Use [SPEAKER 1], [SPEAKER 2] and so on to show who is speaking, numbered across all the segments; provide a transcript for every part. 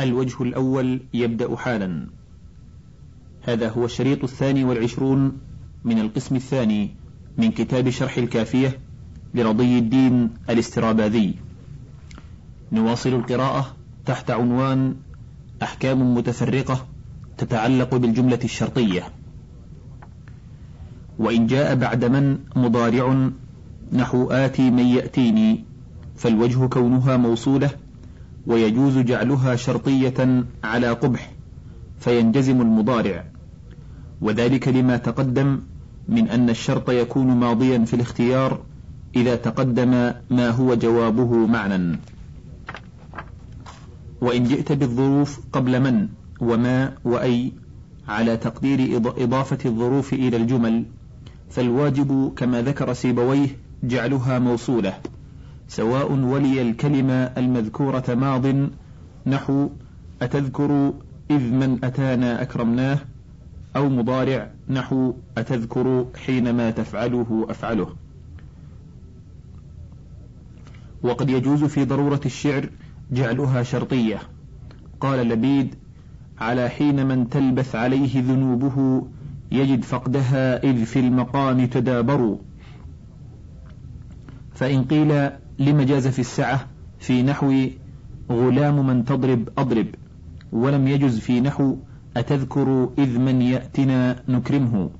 [SPEAKER 1] الوجه الأول يبدأ حالا. هذا هو الشريط الثاني والعشرون من القسم الثاني من كتاب شرح الكافية لرضي الدين الاستراباذي. نواصل القراءة تحت عنوان أحكام متفرقة تتعلق بالجملة الشرطية وإن جاء بعد من مضارع نحو آتي من يأتيني فالوجه كونها موصولة ويجوز جعلها شرطية على قبح فينجزم المضارع. وذلك لما تقدم من أن الشرط يكون ماضيا في الاختيار إذا تقدم ما هو جوابه معنى وإن جئت بالظروف قبل من وما وأي على تقدير إضافة الظروف إلى الجمل فالواجب كما ذكر سيبويه جعلها موصولة. سواء ولي الكلمة المذكورة ماض نحو أتذكر إذ من أتانا أكرمناه أو مضارع نحو أتذكر حينما تفعله أفعله. وقد يجوز في ضرورة الشعر جعلها شرطية. قال لبيد على حين من تلبث عليه ذنوبه يجد فقدها إذ في المقام تدابروا فإن قيل لم جاز في السعة في نحو غلام من تضرب أضرب ولم يجز في نحو أتذكر إذ من يأتنا نكرمه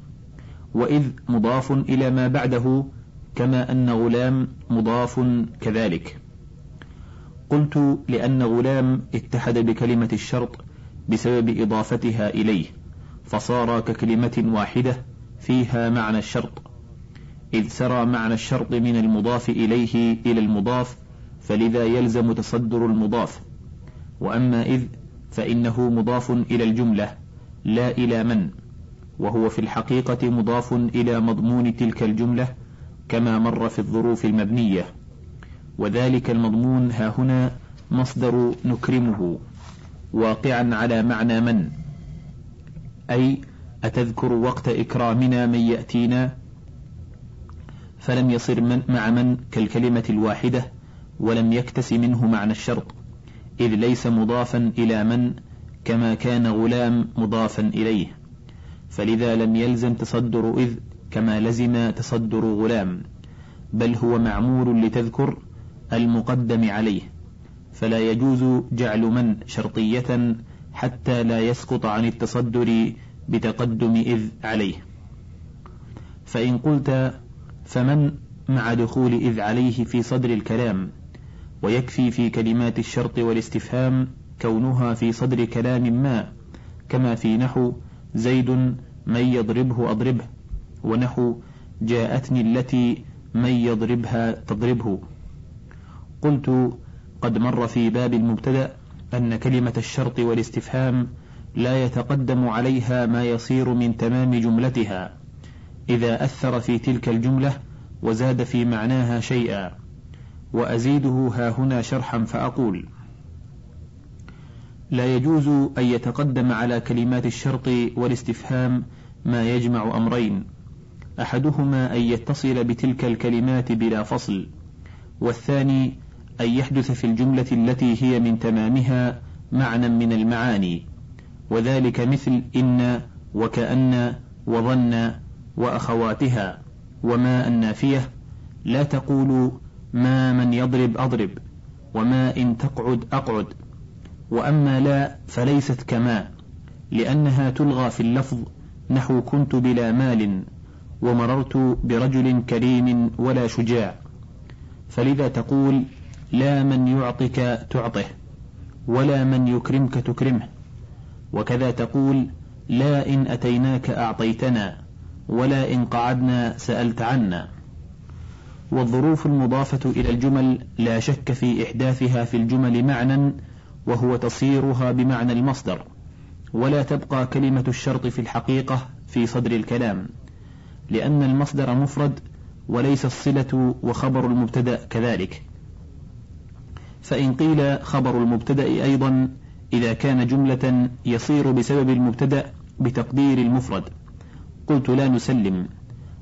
[SPEAKER 1] وإذ مضاف إلى ما بعده كما أن غلام مضاف كذلك. قلت لأن غلام اتحد بكلمة الشرط بسبب إضافتها إليه فصار ككلمة واحدة فيها معنى الشرط. إذ سرى معنى الشرط من المضاف إليه إلى المضاف فلذا يلزم تصدر المضاف. وأما إذ فإنه مضاف إلى الجملة لا إلى من. وهو في الحقيقة مضاف إلى مضمون تلك الجملة كما مر في الظروف المبنية. وذلك المضمون ها هنا مصدر نكرمه. واقعا على معنى من؟ أي أتذكر وقت إكرامنا من يأتينا فلم يصر من مع من كالكلمة الواحدة ولم يكتس منه معنى الشرط إذ ليس مضافا إلى من كما كان غلام مضافا إليه. فلذا لم يلزم تصدر إذ كما لزم تصدر غلام بل هو معمول لتذكر المقدم عليه. فلا يجوز جعل من شرطية حتى لا يسقط عن التصدر بتقدم إذ عليه. فإن قلت فمن مع دخول إذ عليه في صدر الكلام ويكفي في كلمات الشرط والاستفهام كونها في صدر كلام ما كما في نحو زيد من يضربه أضربه ونحو جاءتني التي من يضربها تضربه. قلت قد مر في باب المبتدأ أن كلمة الشرط والاستفهام لا يتقدم عليها ما يصير من تمام جملتها. إذا أثر في تلك الجملة وزاد في معناها شيئا وأزيده ها هنا شرحا فأقول لا يجوز أن يتقدم على كلمات الشرط والاستفهام ما يجمع أمرين أحدهما أن يتصل بتلك الكلمات بلا فصل والثاني أن يحدث في الجملة التي هي من تمامها معنى من المعاني وذلك مثل إن وكأن وظن وأخواتها وما النافية لا تقول ما من يضرب أضرب وما إن تقعد أقعد. وأما لا فليست كما لأنها تلغى في اللفظ نحو كنت بلا مال ومررت برجل كريم ولا شجاع. فلذا تقول لا من يعطك تعطه ولا من يكرمك تكرمه. وكذا تقول لا إن أتيناك أعطيتنا. ولا إن قعدنا سألت عنا. والظروف المضافة إلى الجمل لا شك في إحداثها في الجمل معنى وهو تصيرها بمعنى المصدر. ولا تبقى كلمة الشرط في الحقيقة في صدر الكلام لأن المصدر مفرد وليس الصلة وخبر المبتدأ كذلك. فإن قيل خبر المبتدأ أيضا إذا كان جملة يصير بسبب المبتدأ بتقدير المفرد. قلت لا نسلم.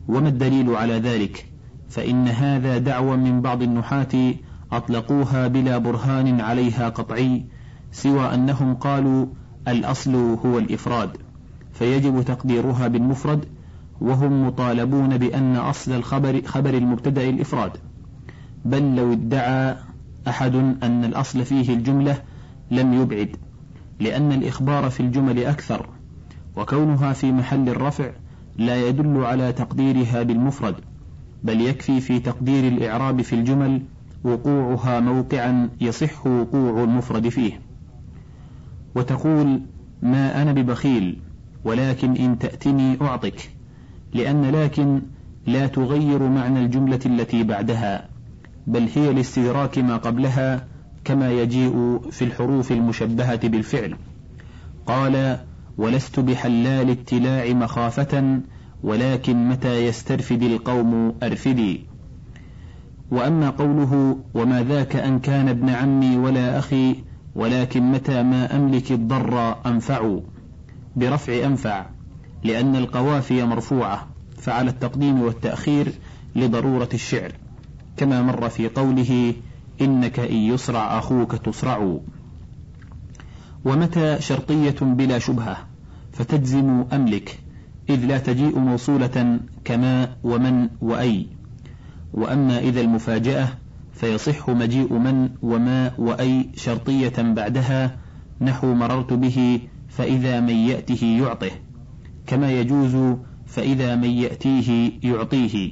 [SPEAKER 1] وما الدليل على ذلك؟ فإن هذا دعوى من بعض النحاة أطلقوها بلا برهان عليها قطعي سوى أنهم قالوا الأصل هو الإفراد فيجب تقديرها بالمفرد وهم مطالبون بأن أصل الخبر خبر المبتدأ الإفراد. بل لو ادعى أحد أن الأصل فيه الجملة لم يبعد لأن الإخبار في الجمل أكثر وكونها في محل الرفع لا يدل على تقديرها بالمفرد بل يكفي في تقدير الإعراب في الجمل وقوعها موقعا يصح وقوع المفرد فيه. وتقول ما أنا ببخيل ولكن إن تأتني أعطك لأن لكن لا تغير معنى الجملة التي بعدها بل هي لاستدراك ما قبلها كما يجيء في الحروف المشبهة بالفعل. قال ولست بحلال التلاع مخافة ولكن متى يسترفد القوم أرفدي. وأما قوله وما ذاك أن كان ابن عمي ولا أخي ولكن متى ما أملك الضر أنفع. برفع أنفع لأن القوافي مرفوعة فعلى التقديم والتأخير لضرورة الشعر. كما مر في قوله إنك إن يسرع أخوك تسرع. ومتى شرطية بلا شبهة فتجزم أملك إذ لا تجيء موصولة كما ومن وأي. وأما إذا المفاجأة فيصح مجيء من وما وأي شرطية بعدها نحو مررت به فإذا من يأته يعطه. كما يجوز فإذا من يأتيه يعطيه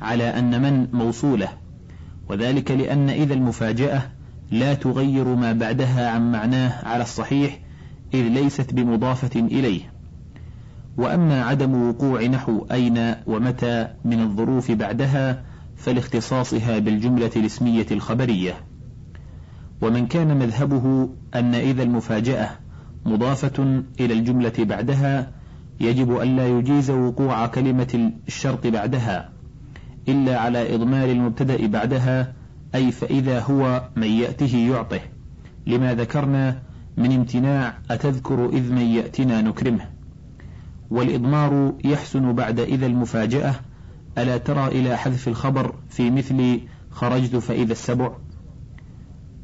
[SPEAKER 1] على أن من موصولة. وذلك لأن إذا المفاجأة لا تغير ما بعدها عن معناه على الصحيح إذ ليست بمضافة إليه. وأما عدم وقوع نحو أين ومتى من الظروف بعدها فلاختصاصها بالجملة الاسمية الخبرية. ومن كان مذهبه أن إذا المفاجأة مضافة إلى الجملة بعدها يجب ألا يجيز وقوع كلمة الشرط بعدها إلا على إضمار المبتدأ بعدها أي فإذا هو من يأته يعطه. لما ذكرنا من امتناع أتذكر إذ من يأتنا نكرمه. والإضمار يحسن بعد إذا المفاجأة ألا ترى إلى حذف الخبر في مثل خرجت فإذا السبع.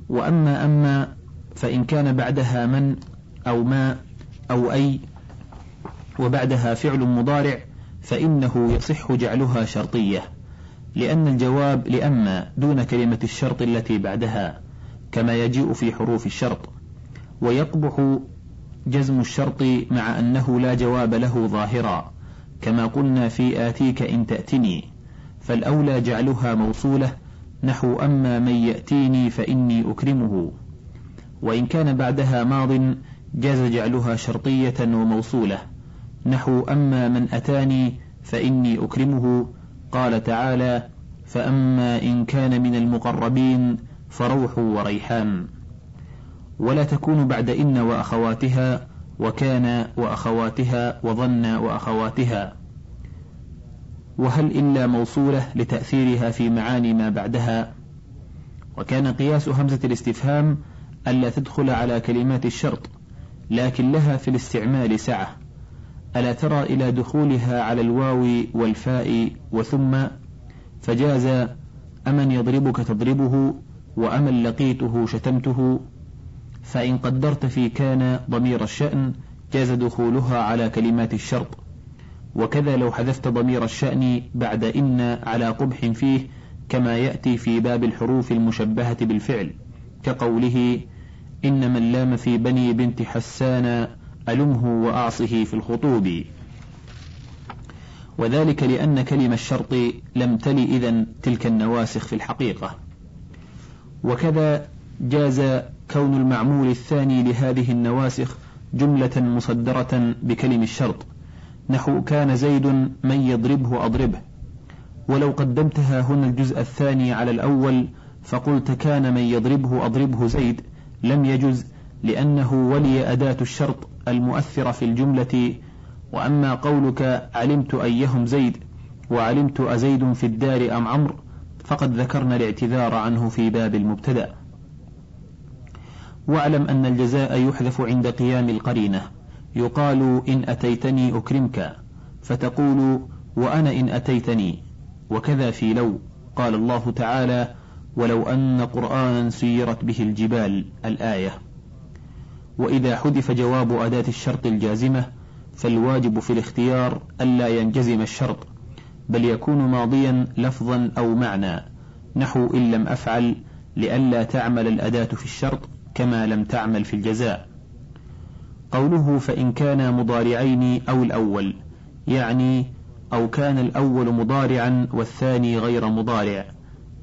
[SPEAKER 1] وأما أما فإن كان بعدها من أو ما أو أي وبعدها فعل مضارع فإنه يصح جعلها شرطية لأن الجواب لأما دون كلمة الشرط التي بعدها كما يجيء في حروف الشرط. ويقبح جزم الشرط مع أنه لا جواب له ظاهرا كما قلنا في آتيك إن تأتني. فالأولى جعلها موصولة نحو أما من يأتيني فإني أكرمه. وإن كان بعدها ماض جاز جعلها شرطية وموصولة نحو أما من أتاني فإني أكرمه. قال تعالى فأما إن كان من المقربين فروح وريحان. ولا تكون بعد إن وأخواتها وكان وأخواتها وظن وأخواتها. وهل إلا موصولة لتأثيرها في معاني ما بعدها؟ وكان قياس همزة الاستفهام ألا تدخل على كلمات الشرط لكن لها في الاستعمال سعة. ألا ترى إلى دخولها على الواو والفاء وثم فجاز أمن يضربك تضربه وأمن لقيته شتمته. فإن قدرت في كان ضمير الشأن جاز دخولها على كلمات الشرط. وكذا لو حذفت ضمير الشأن بعد إن على قبح فيه كما يأتي في باب الحروف المشبهة بالفعل كقوله إن من لام في بني بنت حسان ألمه وأعصه في الخطوب. وذلك لأن كلمة الشرط لم تل إذا تلك النواسخ في الحقيقة. وكذا جاز كون المعمول الثاني لهذه النواسخ جملة مصدرة بكلم الشرط. نحو كان زيد من يضربه أضربه. ولو قدمتها هنا الجزء الثاني على الأول فقلت كان من يضربه أضربه زيد. لم يجز لأنه ولي أداة الشرط المؤثرة في الجملة. وأما قولك علمت أيهم زيد وعلمت أزيد في الدار أم عمرو فقد ذكرنا الاعتذار عنه في باب المبتدأ. واعلم أن الجزاء يحذف عند قيام القرينة. يقال إن أتيتني أكرمك. فتقول وأنا إن أتيتني. وكذا في لو. قال الله تعالى ولو أن قرآنا سيرت به الجبال الآية. وإذا حذف جواب أداة الشرط الجازمة فالواجب في الاختيار ألا ينجزم الشرط بل يكون ماضيا لفظا أو معنى. نحو إن لم أفعل لئلا تعمل الأداة في الشرط كما لم تعمل في الجزاء. قوله فإن كان مضارعين أو الأول يعني أو كان الأول مضارعا والثاني غير مضارع.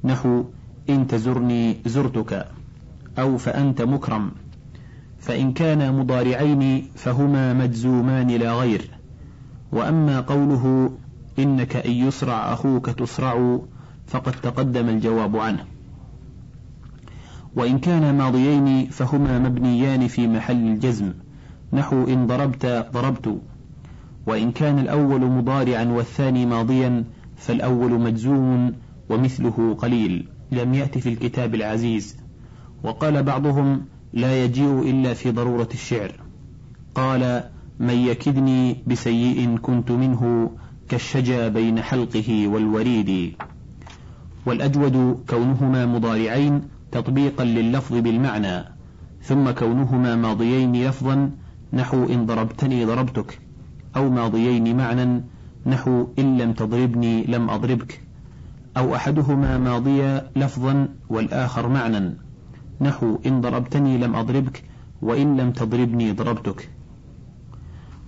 [SPEAKER 1] نحو إن تزرني زرتك أو فأنت مكرم. فإن كان مضارعين فهما مجزومان لا غير. وأما قوله إنك إن يسرع أخوك تسرع فقد تقدم الجواب عنه. وإن كان ماضيين فهما مبنيان في محل الجزم. نحو إن ضربت ضربت. وإن كان الأول مضارعا والثاني ماضيا فالأول مجزوم ومثله قليل. لم يأت في الكتاب العزيز. وقال بعضهم لا يجيء إلا في ضرورة الشعر. قال من يكدني بسيء كنت منه كالشجا بين حلقه والوريد. والأجود كونهما مضارعين تطبيقا لللفظ بالمعنى ثم كونهما ماضيين لفظا نحو إن ضربتني ضربتك أو ماضيين معنى نحو إن لم تضربني لم أضربك أو أحدهما ماضيا لفظا والآخر معنى نحو إن ضربتني لم أضربك وإن لم تضربني ضربتك.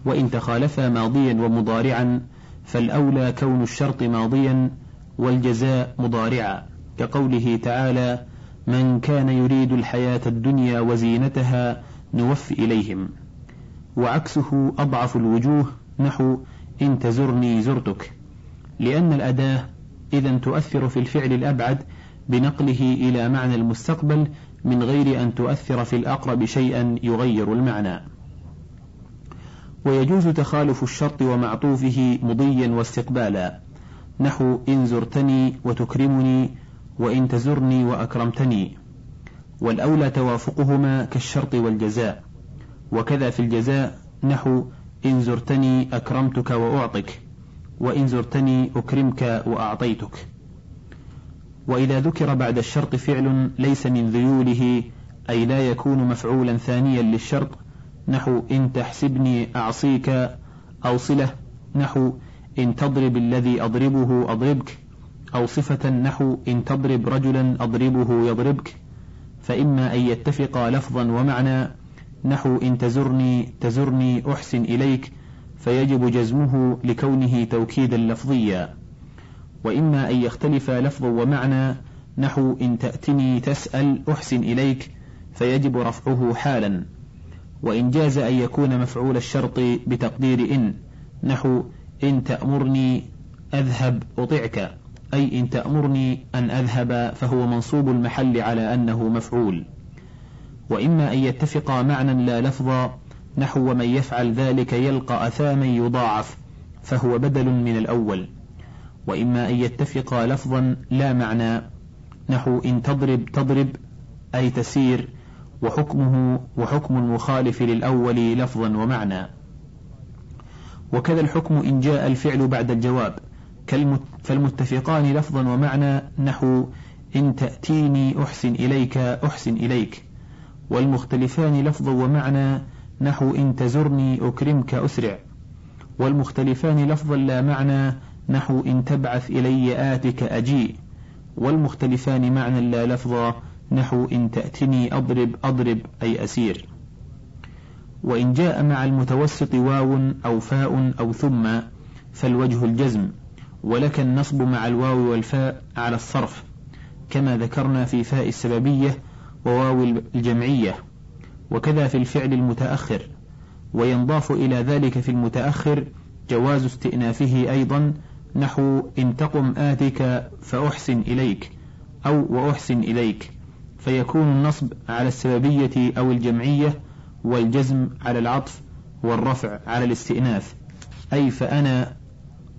[SPEAKER 1] وإن تخالفا ماضيا ومضارعا فالأولى كون الشرط ماضيا والجزاء مضارعا كقوله تعالى من كان يريد الحياة الدنيا وزينتها نوفي إليهم. وعكسه أضعف الوجوه نحو إن تزرني زرتك. لأن الأداة إذا تؤثر في الفعل الأبعد بنقله إلى معنى المستقبل من غير أن تؤثر في الأقرب شيئا يغير المعنى. ويجوز تخالف الشرط ومعطوفه مضيا واستقبالا. نحو إن زرتني وتكرمني وإن تزرني وأكرمتني والأولى توافقهما كالشرط والجزاء وكذا في الجزاء نحو إن زرتني أكرمتك وأعطك وإن زرتني أكرمك وأعطيتك. وإذا ذكر بعد الشرط فعل ليس من ذيوله أي لا يكون مفعولا ثانيا للشرط نحو إن تحسبني أعصيك أو صلة نحو إن تضرب الذي أضربه أضربك. أو صفة نحو إن تضرب رجلا أضربه يضربك فإما أن يتفقا لفظا ومعنى نحو إن تزرني تزرني أحسن إليك فيجب جزمه لكونه توكيدا لفظيا. وإما أن يختلف لفظا ومعنى نحو إن تأتني تسأل أحسن إليك فيجب رفعه حالا. وإن جاز أن يكون مفعول الشرط بتقدير إن نحو إن تأمرني أذهب أطعك. أي إن تأمرني أن أذهب فهو منصوب المحل على أنه مفعول. وإما أن يتفق معنى لا لفظا نحو من يفعل ذلك يلقى أثاما يضاعف فهو بدل من الأول. وإما أن يتفق لفظا لا معنى نحو إن تضرب تضرب أي تسير وحكمه وحكم المخالف للأول لفظا ومعنى. وكذا الحكم إن جاء الفعل بعد الجواب. فالمتفقان لفظا ومعنى نحو إن تأتيني أحسن إليك أحسن إليك والمختلفان لفظا ومعنى نحو إن تزرني أكرمك أسرع والمختلفان لفظا لا معنى نحو إن تبعث إلي آتك أجيء والمختلفان معنى لا لفظا نحو إن تأتني أضرب أضرب أي أسير. وإن جاء مع المتوسط واو أو فاء أو ثم فالوجه الجزم. ولك النصب مع الواو والفاء على الصرف كما ذكرنا في فاء السببية وواو الجمعية وكذا في الفعل المتأخر وينضاف إلى ذلك في المتأخر جواز استئنافه أيضا نحو إن تقم آتك فأحسن إليك أو وأحسن إليك فيكون النصب على السببية أو الجمعية والجزم على العطف والرفع على الاستئناف أي فأنا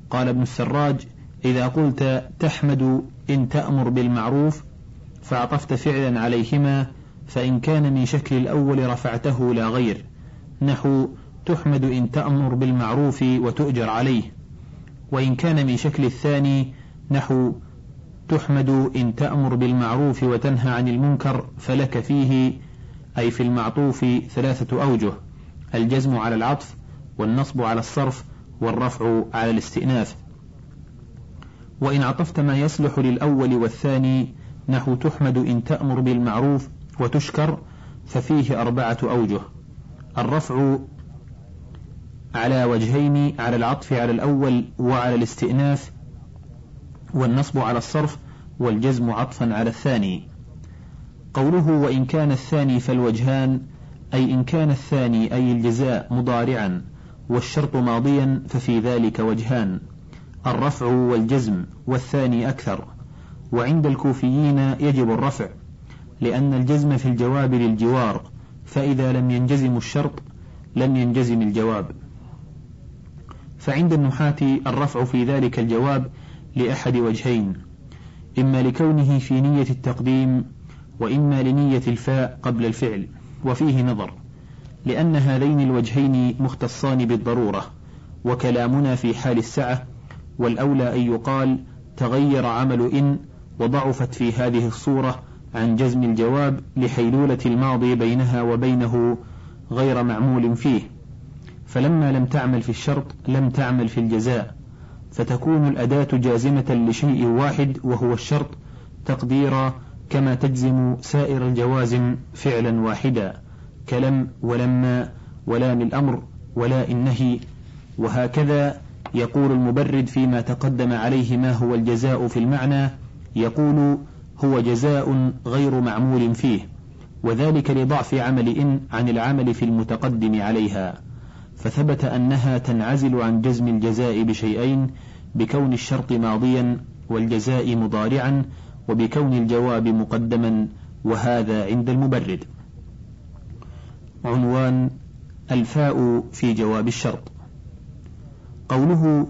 [SPEAKER 1] قال ابن السراج إذا قلت تحمد إن تأمر بالمعروف فعطفت فعلا عليهما فإن كان من شكل الأول رفعته لا غير. نحو تحمد إن تأمر بالمعروف وتؤجر عليه. وإن كان من شكل الثاني نحو تحمد إن تأمر بالمعروف وتنهى عن المنكر فلك فيه أي في المعطوف ثلاثة أوجه الجزم على العطف والنصب على الصرف والرفع على الاستئناف. وإن عطفت ما يصلح للأول والثاني نحو تحمد إن تأمر بالمعروف وتشكر ففيه أربعة أوجه. الرفع على وجهين على العطف على الأول وعلى الاستئناف والنصب على الصرف والجزم عطفا على الثاني. قوله وإن كان الثاني فالوجهان أي إن كان الثاني أي الجزاء مضارعا. والشرط ماضيا ففي ذلك وجهان الرفع والجزم والثاني أكثر. وعند الكوفيين يجب الرفع لأن الجزم في الجواب للجوار فإذا لم ينجزم الشرط لم ينجزم الجواب. فعند النحاة الرفع في ذلك الجواب لأحد وجهين إما لكونه في نية التقديم وإما لنية الفاء قبل الفعل وفيه نظر. لأن هذين الوجهين مختصان بالضرورة وكلامنا في حال السعة والأولى أن يقال تغير عمل إن وضعفت في هذه الصورة عن جزم الجواب لحيلولة الماضي بينها وبينه غير معمول فيه. فلما لم تعمل في الشرط لم تعمل في الجزاء فتكون الأداة جازمة لشيء واحد وهو الشرط تقديرا كما تجزم سائر الجوازم فعلا واحدا. كلم ولما ولام الأمر ولا النهي وهكذا يقول المبرد فيما تقدم عليه ما هو الجزاء في المعنى يقول هو جزاء غير معمول فيه وذلك لضعف عمل إن عن العمل في المتقدم عليها فثبت أنها تنعزل عن جزم الجزاء بشيئين بكون الشرط ماضيا والجزاء مضارعا وبكون الجواب مقدما وهذا عند المبرد عنوان الفاء في جواب الشرط. قوله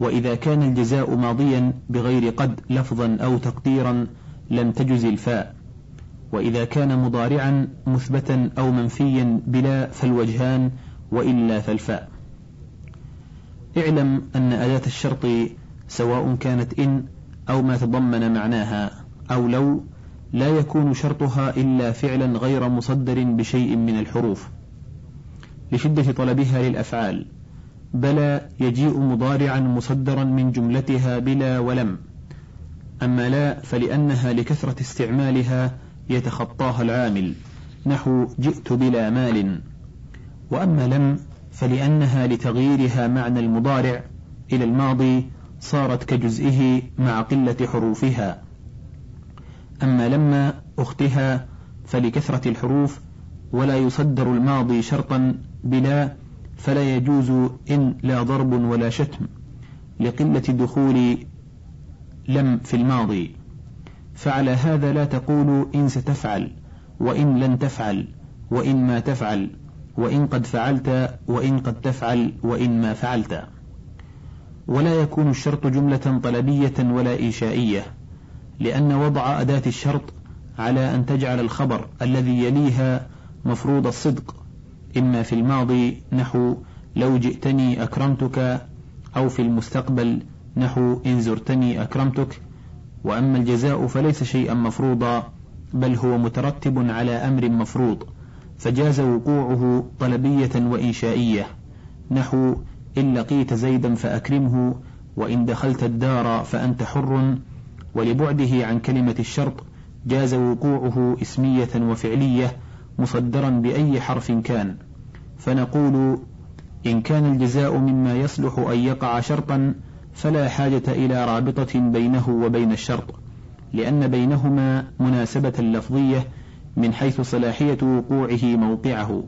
[SPEAKER 1] وإذا كان الجزاء ماضيا بغير قد لفظا أو تقديرا لم تجز الفاء وإذا كان مضارعا مثبتا أو منفيا بلا فالوجهان وإلا فالفاء. اعلم أن أداة الشرط سواء كانت إن أو ما تضمن معناها أو لو لا يكون شرطها إلا فعلا غير مصدر بشيء من الحروف لشدة طلبها للأفعال بلى يجيء مضارعا مصدرا من جملتها بلا ولم أما لا فلأنها لكثرة استعمالها يتخطاها العامل نحو جئت بلا مال وأما لم فلأنها لتغييرها معنى المضارع إلى الماضي صارت كجزئه مع قلة حروفها. أما لما أختها فلكثرة الحروف ولا يصدر الماضي شرطا بلا فلا يجوز إن لا ضرب ولا شتم لقلة دخول لم في الماضي. فعلى هذا لا تقول إن ستفعل وإن لن تفعل وإن ما تفعل وإن قد فعلت وإن قد تفعل وإن ما فعلت. ولا يكون الشرط جملة طلبية ولا إنشائية. لأن وضع أداة الشرط على أن تجعل الخبر الذي يليها مفروض الصدق. إما في الماضي نحو لو جئتني أكرمتك أو في المستقبل نحو إن زرتني أكرمتك. وأما الجزاء فليس شيئا مفروضا بل هو مترتب على أمر مفروض فجاز وقوعه طلبية وإنشائية. نحو إن لقيت زيدا فأكرمه وإن دخلت الدار فأنت حر ولبعده عن كلمة الشرط جاز وقوعه إسمية وفعلية مصدرا بأي حرف كان. فنقول إن كان الجزاء مما يصلح أن يقع شرطا فلا حاجة إلى رابطة بينه وبين الشرط لأن بينهما مناسبة لفظية من حيث صلاحية وقوعه موقعه.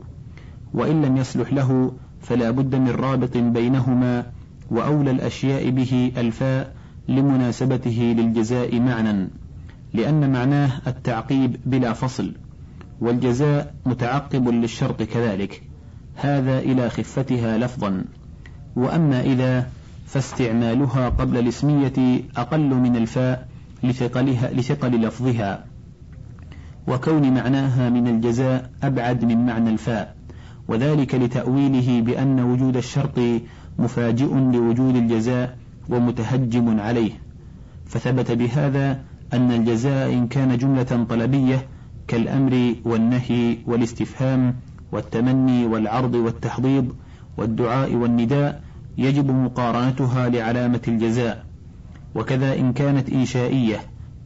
[SPEAKER 1] وإن لم يصلح له فلا بد من رابط بينهما وأولى الأشياء به ألفاء لمناسبته للجزاء معنى لأن معناه التعقيب بلا فصل والجزاء متعقب للشرط كذلك هذا إلى خفتها لفظا. وأما إذا فاستعمالها قبل الاسمية أقل من الفاء لثقلها لثقل لفظها. وكون معناها من الجزاء أبعد من معنى الفاء وذلك لتأويله بأن وجود الشرط مفاجئ لوجود الجزاء ومتهجم عليه. فثبت بهذا أن الجزاء إن كان جملة طلبية كالأمر والنهي والاستفهام والتمني والعرض والتحضيض والدعاء والنداء يجب مقارنتها لعلامة الجزاء. وكذا إن كانت إنشائية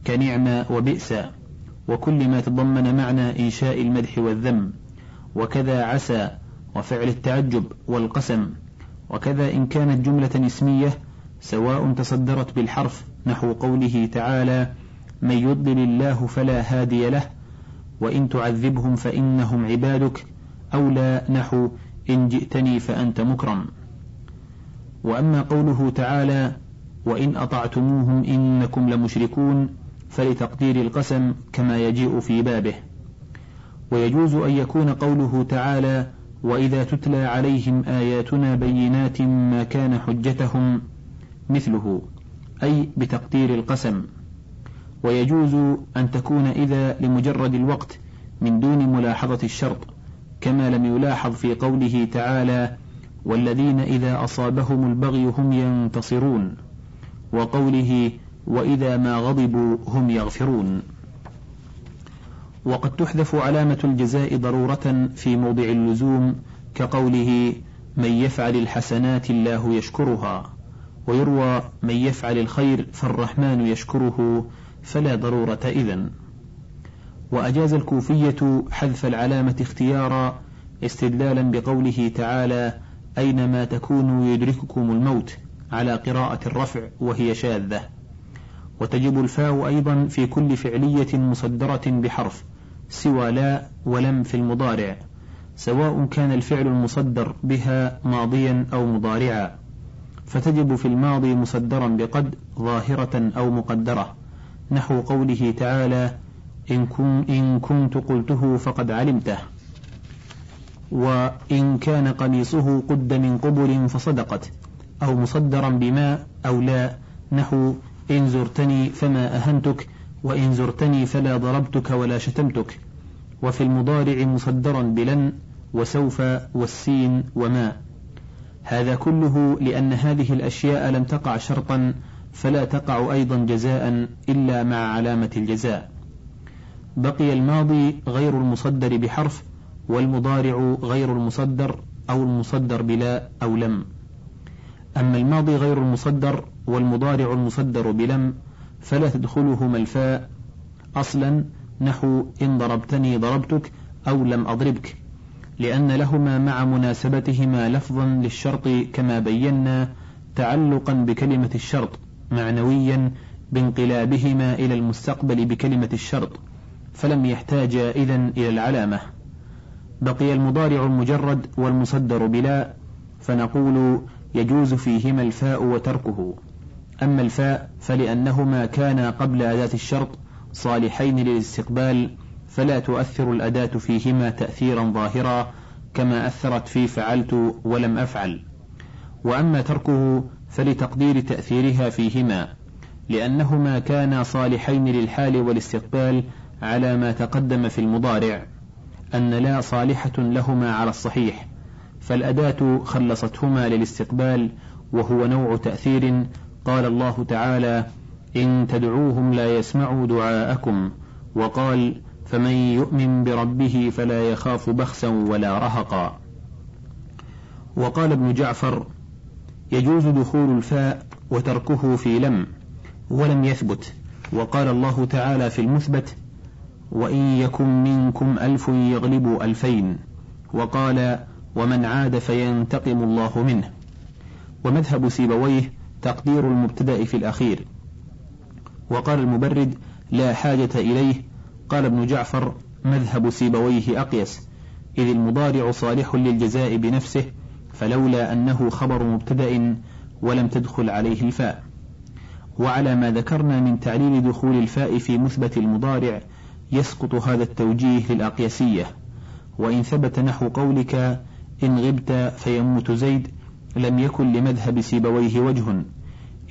[SPEAKER 1] كنعمة وبئس. وكل ما تضمن معنى إنشاء المدح والذم. وكذا عسى وفعل التعجب والقسم. وكذا إن كانت جملة اسمية سواء تصدرت بالحرف نحو قوله تعالى من يضلل الله فلا هادي له وإن تعذبهم فإنهم عبادك أو لا نحو إن جئتني فأنت مكرم وأما قوله تعالى وإن أطعتموهم إنكم لمشركون فلتقدير القسم كما يجيء في بابه. ويجوز أن يكون قوله تعالى وإذا تتلى عليهم آياتنا بينات ما كان حجتهم مثله أي بتقدير القسم. ويجوز أن تكون إذا لمجرد الوقت من دون ملاحظة الشرط كما لم يلاحظ في قوله تعالى والذين إذا أصابهم البغي هم ينتصرون وقوله وإذا ما غضبوا هم يغفرون وقد تحذف علامة الجزاء ضرورة في موضع اللزوم كقوله من يفعل الحسنات الله يشكرها ويروى من يفعل الخير فالرحمن يشكره فلا ضرورة إذن. وأجاز الكوفية حذف العلامة اختيارا استدلالا بقوله تعالى أينما تكونوا يدرككم الموت على قراءة الرفع وهي شاذة. وتجب الفاء أيضا في كل فعلية مصدرة بحرف سوى لا ولم في المضارع سواء كان الفعل المصدر بها ماضيا أو مضارعا. فتجب في الماضي مصدرا بقد ظاهرة أو مقدرة. نحو قوله تعالى إن, كن إن كنت قلته فقد علمته. وإن كان قميصه قد من قبل فصدقت أو مصدرا بما أو لا. نحو إن زرتني فما أهنتك وإن زرتني فلا ضربتك ولا شتمتك. وفي المضارع مصدرا بلن وسوف والسين وما. هذا كله لأن هذه الأشياء لم تقع شرطا فلا تقع أيضا جزاء إلا مع علامة الجزاء. بقي الماضي غير المصدر بحرف والمضارع غير المصدر أو المصدر بلا أو لم. أما الماضي غير المصدر والمضارع المصدر بلم فلا تدخلهما الفاء. أصلا نحو إن ضربتني ضربتك أو لم أضربك. لأن لهما مع مناسبتهما لفظا للشرط كما بينا تعلقا بكلمة الشرط معنويا بانقلابهما إلى المستقبل بكلمة الشرط فلم يحتاجا إذن إلى العلامة. بقي المضارع المجرد والمصدر بلا فنقول يجوز فيهما الفاء وتركه. أما الفاء فلأنهما كانا قبل أداة الشرط صالحين للاستقبال فلا تؤثر الأداة فيهما تأثيرا ظاهرا كما أثرت في فعلت ولم أفعل. وأما تركه فلتقدير تأثيرها فيهما لأنهما كانا صالحين للحال والاستقبال على ما تقدم في المضارع أن لا صالحة لهما على الصحيح فالأداة خلصتهما للاستقبال وهو نوع تأثير قال الله تعالى إن تدعوهم لا يسمعوا دعاءكم وقال فمن يؤمن بربه فلا يخاف بخسا ولا رهقا. وقال ابن جعفر يجوز دخول الفاء وتركه في لم ولم يثبت. وقال الله تعالى في المثبت وإن يكن منكم ألف يغلبوا ألفين. وقال ومن عاد فينتقم الله منه. ومذهب سيبويه تقدير المبتدأ في الأخير. وقال المبرد لا حاجة إليه قال ابن جعفر مذهب سيبويه أقيس إذ المضارع صالح للجزاء بنفسه فلولا أنه خبر مبتدأ ولم تدخل عليه الفاء. وعلى ما ذكرنا من تعليل دخول الفاء في مثبت المضارع يسقط هذا التوجيه للأقيسية. وإن ثبت نحو قولك إن غبت فيموت زيد لم يكن لمذهب سيبويه وجه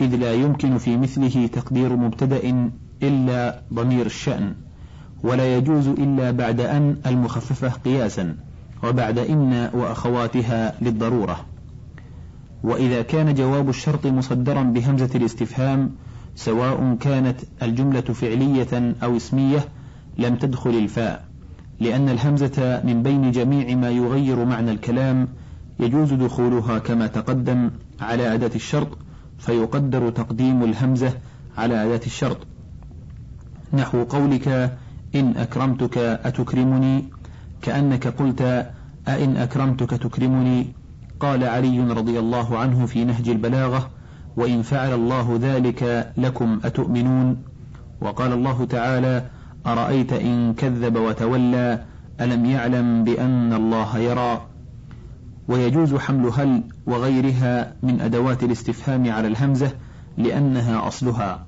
[SPEAKER 1] إذ لا يمكن في مثله تقدير مبتدأ إلا ضمير الشأن. ولا يجوز إلا بعد أن المخففة قياسا وبعد إن وأخواتها للضرورة. وإذا كان جواب الشرط مصدرا بهمزة الاستفهام سواء كانت الجملة فعلية أو اسمية لم تدخل الفاء لأن الهمزة من بين جميع ما يغير معنى الكلام يجوز دخولها كما تقدم على أداة الشرط فيقدر تقديم الهمزة على أداة الشرط. نحو قولك إن أكرمتك أتكرمني؟ كأنك قلت أئن أكرمتك تكرمني؟ قال علي رضي الله عنه في نهج البلاغة وإن فعل الله ذلك لكم أتؤمنون؟ وقال الله تعالى أرأيت إن كذب وتولى ألم يعلم بأن الله يرى؟ ويجوز حمل هل وغيرها من أدوات الاستفهام على الهمزة لأنها أصلها.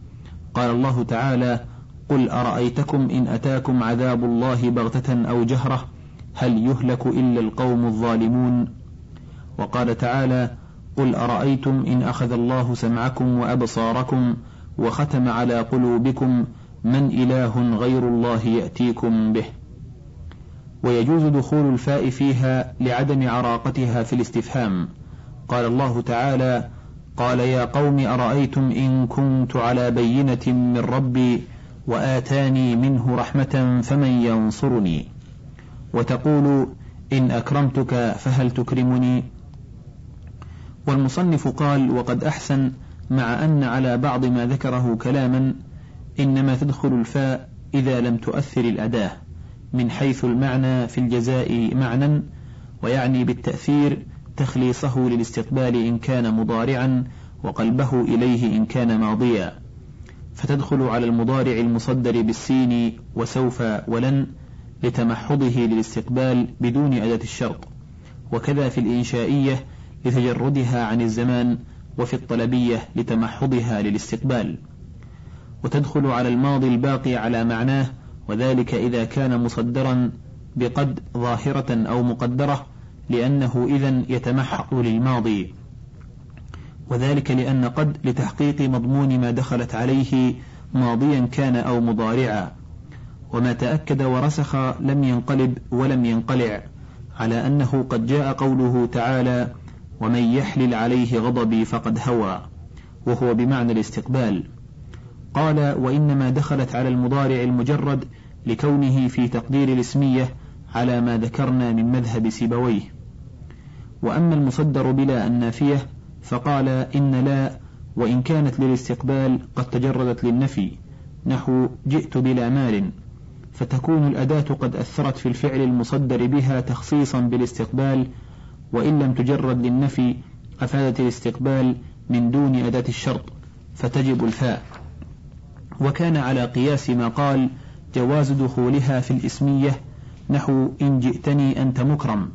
[SPEAKER 1] قال الله تعالى قل أرأيتكم إن أتاكم عذاب الله بغتة أو جهرة هل يهلك إلا القوم الظالمون؟ وقال تعالى قل أرأيتم إن أخذ الله سمعكم وأبصاركم وختم على قلوبكم من إله غير الله يأتيكم به. ويجوز دخول الفاء فيها لعدم عراقتها في الاستفهام. قال الله تعالى قال يا قوم أرأيتم إن كنت على بينة من ربي وآتاني منه رحمة فمن ينصرني. وتقول إن أكرمتك فهل تكرمني؟ والمصنف قال وقد أحسن مع أن على بعض ما ذكره كلاما إنما تدخل الفاء إذا لم تؤثر الأداة من حيث المعنى في الجزاء معنى ويعني بالتأثير تخليصه للاستقبال إن كان مضارعا وقلبه إليه إن كان ماضيا. فتدخل على المضارع المصدر بالسين وسوف ولن لتمحضه للاستقبال بدون أداة الشرط. وكذا في الإنشائية لتجردها عن الزمان وفي الطلبية لتمحضها للاستقبال. وتدخل على الماضي الباقي على معناه وذلك إذا كان مصدرا بقد ظاهرة أو مقدرة لأنه إذا يتمحق للماضي. وذلك لأن قد لتحقيق مضمون ما دخلت عليه ماضيا كان أو مضارعا. وما تأكد ورسخ لم ينقلب ولم ينقلع على أنه قد جاء قوله تعالى ومن يحلل عليه غضبي فقد هوى وهو بمعنى الاستقبال. قال وإنما دخلت على المضارع المجرد لكونه في تقدير الاسمية على ما ذكرنا من مذهب سيبويه وأما المصدر بلا النافية فقال إن لا وإن كانت للاستقبال قد تجردت للنفي نحو جئت بلا مال. فتكون الأداة قد أثرت في الفعل المصدر بها تخصيصا بالاستقبال وإن لم تجرد للنفي أفادت الاستقبال من دون أداة الشرط فتجب الفاء. وكان على قياس ما قال جواز دخولها في الإسمية نحو إن جئتني أنت مكرم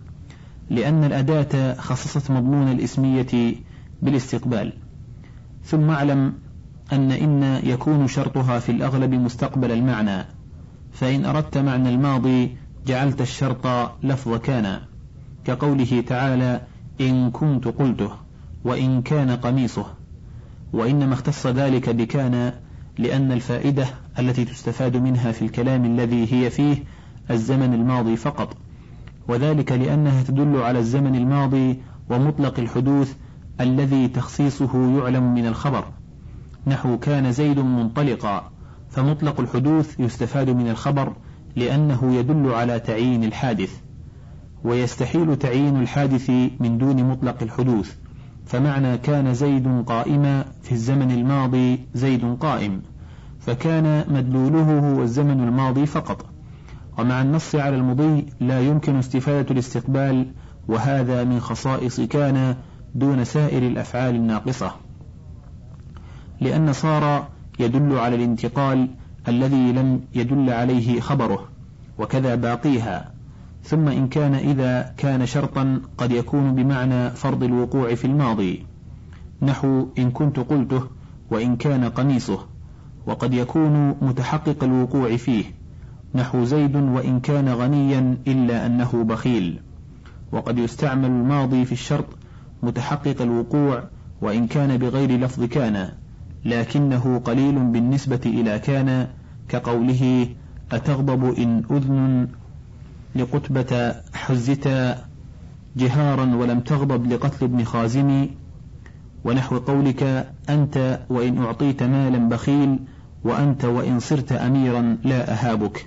[SPEAKER 1] لأن الأداة خصصت مضمون الإسمية بالاستقبال. ثم اعلم أن إن يكون شرطها في الأغلب مستقبل المعنى. فإن أردت معنى الماضي جعلت الشرط لفظ كان. كقوله تعالى إن كنت قلته وإن كان قميصه. وإنما اختص ذلك بكان لأن الفائدة التي تستفاد منها في الكلام الذي هي فيه الزمن الماضي فقط. وذلك لأنها تدل على الزمن الماضي ومطلق الحدوث الذي تخصيصه يعلم من الخبر. نحو كان زيد منطلقا فمطلق الحدوث يستفاد من الخبر لأنه يدل على تعيين الحادث ويستحيل تعيين الحادث من دون مطلق الحدوث. فمعنى كان زيد قائما في الزمن الماضي زيد قائم فكان مدلوله هو الزمن الماضي فقط. ومع النص على المضي لا يمكن استفادة الاستقبال وهذا من خصائص كان دون سائر الأفعال الناقصة لأن صار يدل على الانتقال الذي لم يدل عليه خبره وكذا باقيها. ثم إن كان إذا كان شرطا قد يكون بمعنى فرض الوقوع في الماضي. نحو إن كنت قلته وإن كان قميصه وقد يكون متحقق الوقوع فيه. نحو زيد وإن كان غنيا إلا أنه بخيل. وقد يستعمل الماضي في الشرط متحقق الوقوع وإن كان بغير لفظ كان لكنه قليل بالنسبة إلى كان كقوله أتغضب إن أذن لقتبة حزتا جهارا ولم تغضب لقتل ابن خازم ونحو قولك أنت وإن أعطيت مالا بخيل وأنت وإن صرت أميرا لا أهابك.